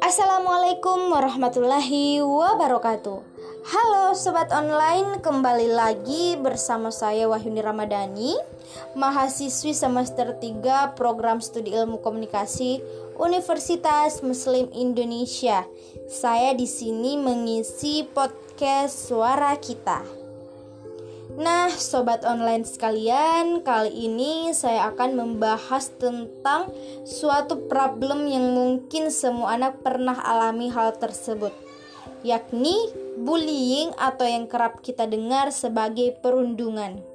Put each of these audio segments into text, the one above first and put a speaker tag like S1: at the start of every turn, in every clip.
S1: Assalamualaikum warahmatullahi wabarakatuh. Halo Sobat Online, kembali lagi bersama saya Wahyuni Ramadhani Mahasiswi semester 3 Program Studi Ilmu Komunikasi Universitas Muslim Indonesia. Saya di sini mengisi podcast Suara Kita Nah, sobat online sekalian, kali ini saya akan membahas tentang suatu problem yang mungkin semua anak pernah alami hal tersebut, yakni bullying atau yang kerap kita dengar sebagai perundungan.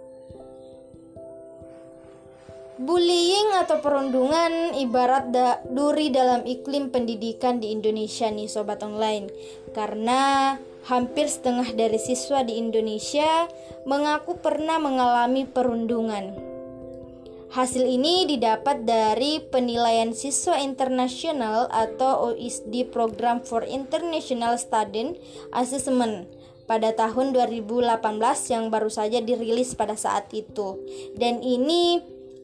S1: Bullying atau perundungan ibarat da duri dalam iklim pendidikan di Indonesia nih sobat online. Karena hampir setengah dari siswa di Indonesia mengaku pernah mengalami perundungan. Hasil ini didapat dari penilaian siswa internasional atau OECD Program for International Student Assessment pada tahun 2018 yang baru saja dirilis pada saat itu. Dan ini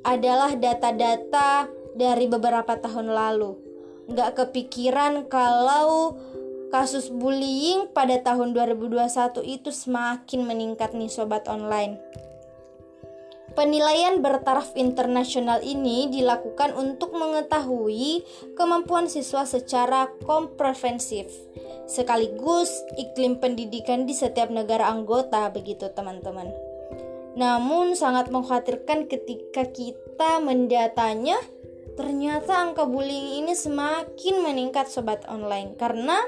S1: adalah data-data dari beberapa tahun lalu. Nggak kepikiran kalau kasus bullying pada tahun 2021 itu semakin meningkat nih sobat online. Penilaian bertaraf internasional ini dilakukan untuk mengetahui kemampuan siswa secara komprehensif, sekaligus iklim pendidikan di setiap negara anggota begitu teman-teman. Namun sangat mengkhawatirkan ketika kita mendatanya Ternyata angka bullying ini semakin meningkat sobat online karena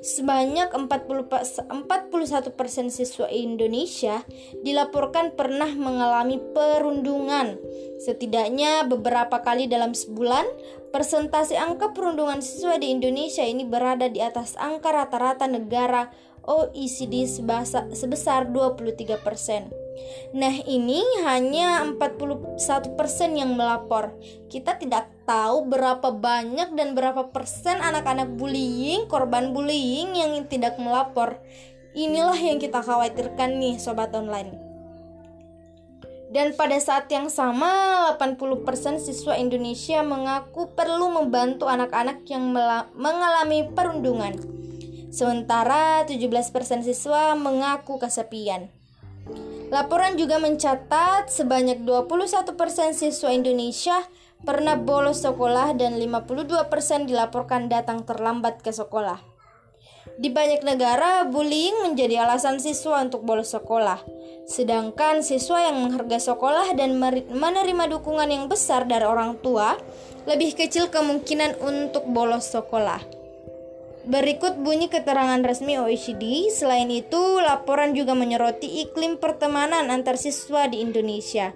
S1: sebanyak 40 41% siswa Indonesia dilaporkan pernah mengalami perundungan. Setidaknya beberapa kali dalam sebulan, persentase angka perundungan siswa di Indonesia ini berada di atas angka rata-rata negara OECD sebesar 23%. Nah, ini hanya 41% yang melapor. Kita tidak tahu berapa banyak dan berapa persen anak-anak bullying, korban bullying yang tidak melapor. Inilah yang kita khawatirkan nih sobat online. Dan pada saat yang sama, 80% siswa Indonesia mengaku perlu membantu anak-anak yang mengalami perundungan. Sementara 17% siswa mengaku kesepian. Laporan juga mencatat sebanyak 21% siswa Indonesia pernah bolos sekolah dan 52% dilaporkan datang terlambat ke sekolah. Di banyak negara, bullying menjadi alasan siswa untuk bolos sekolah. Sedangkan siswa yang menghargai sekolah dan menerima dukungan yang besar dari orang tua, lebih kecil kemungkinan untuk bolos sekolah. Berikut bunyi keterangan resmi OECD. Selain itu, laporan juga menyoroti iklim pertemanan antar siswa di Indonesia.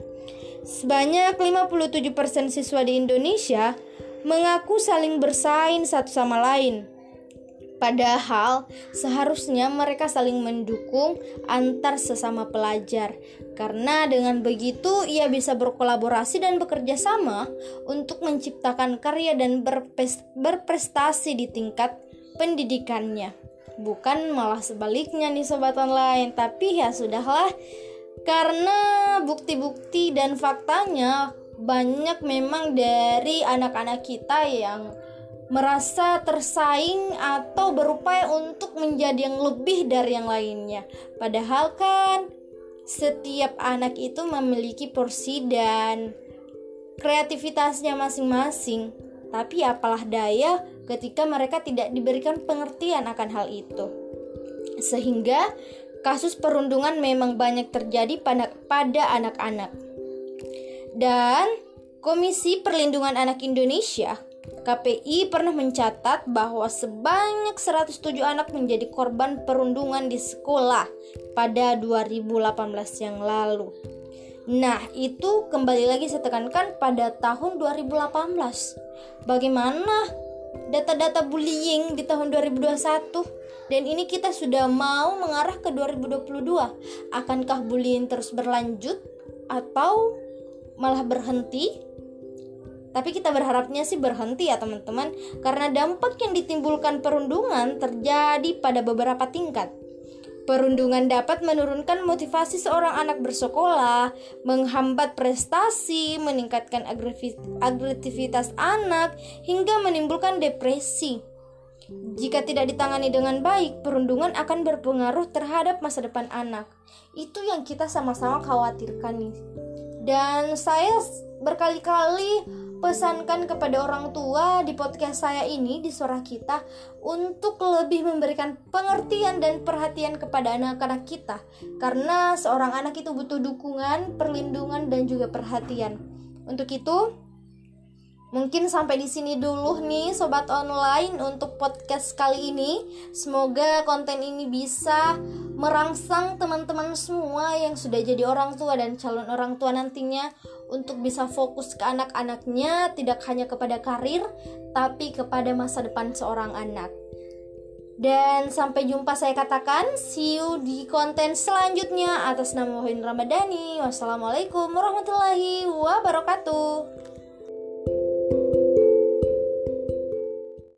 S1: Sebanyak 57% siswa di Indonesia mengaku saling bersaing satu sama lain. Padahal seharusnya mereka saling mendukung antar sesama pelajar, karena dengan begitu ia bisa berkolaborasi dan bekerja sama untuk menciptakan karya dan berprestasi di tingkat pendidikannya. Bukan malah sebaliknya nih sobat online, tapi ya sudahlah. Karena bukti-bukti dan faktanya banyak memang dari anak-anak kita yang merasa tersaing atau berupaya untuk menjadi yang lebih dari yang lainnya. Padahal kan setiap anak itu memiliki porsi dan kreativitasnya masing-masing. Tapi apalah daya ketika mereka tidak diberikan pengertian akan hal itu. Sehingga kasus perundungan memang banyak terjadi pada anak-anak. Dan Komisi Perlindungan Anak Indonesia KPI pernah mencatat bahwa sebanyak 107 anak menjadi korban perundungan di sekolah pada 2018 yang lalu. Nah, itu kembali lagi saya tekankan pada tahun 2018. Bagaimana data-data bullying di tahun 2021? Dan ini kita sudah mau mengarah ke 2022. Akankah bullying terus berlanjut atau malah berhenti? Tapi kita berharapnya sih berhenti ya teman-teman Karena dampak yang ditimbulkan perundungan terjadi pada beberapa tingkat Perundungan dapat menurunkan motivasi seorang anak bersekolah, menghambat prestasi, meningkatkan agresivitas anak, hingga menimbulkan depresi. Jika tidak ditangani dengan baik, perundungan akan berpengaruh terhadap masa depan anak. Itu yang kita sama-sama khawatirkan nih. Dan saya berkali-kali pesankan kepada orang tua di podcast saya ini di suara kita untuk lebih memberikan pengertian dan perhatian kepada anak-anak kita karena seorang anak itu butuh dukungan, perlindungan dan juga perhatian. Untuk itu, Mungkin sampai di sini dulu nih sobat online untuk podcast kali ini. Semoga konten ini bisa merangsang teman-teman semua yang sudah jadi orang tua dan calon orang tua nantinya untuk bisa fokus ke anak-anaknya tidak hanya kepada karir tapi kepada masa depan seorang anak. Dan sampai jumpa saya katakan see you di konten selanjutnya atas nama Wahin Ramadhani. Wassalamualaikum warahmatullahi wabarakatuh.